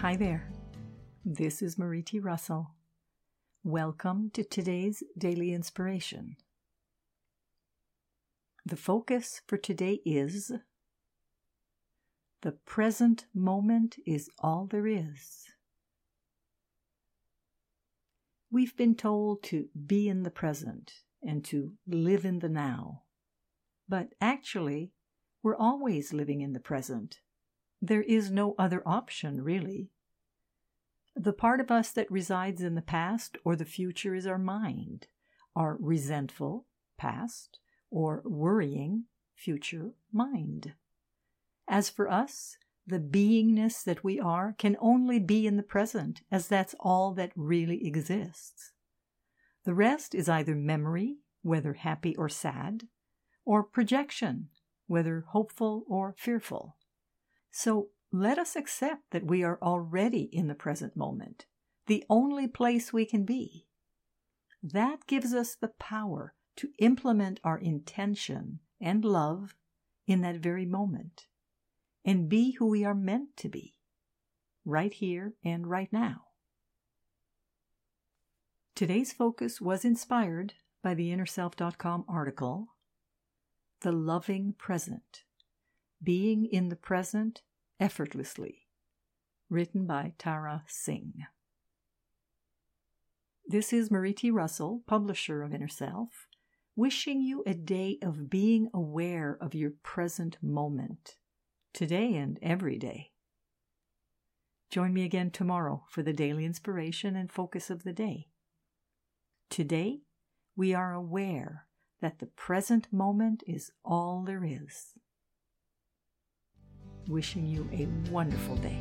Hi there. This is Marie T. Russell. Welcome to today's daily inspiration. The focus for today is the present moment is all there is. We've been told to be in the present and to live in the now. But actually, we're always living in the present. There is no other option, really. The part of us that resides in the past or the future is our mind, our resentful past or worrying future mind. As for us, the beingness that we are can only be in the present, as that's all that really exists. The rest is either memory, whether happy or sad, or projection, whether hopeful or fearful. So let us accept that we are already in the present moment, the only place we can be. That gives us the power to implement our intention and love in that very moment and be who we are meant to be, right here and right now. Today's focus was inspired by the InnerSelf.com article, The Loving Present Being in the Present Effortlessly, written by Tara Singh. This is Marie T. Russell, publisher of Inner Self, wishing you a day of being aware of your present moment today and every day. Join me again tomorrow for the daily inspiration and focus of the day. Today, we are aware that the present moment is all there is. Wishing you a wonderful day.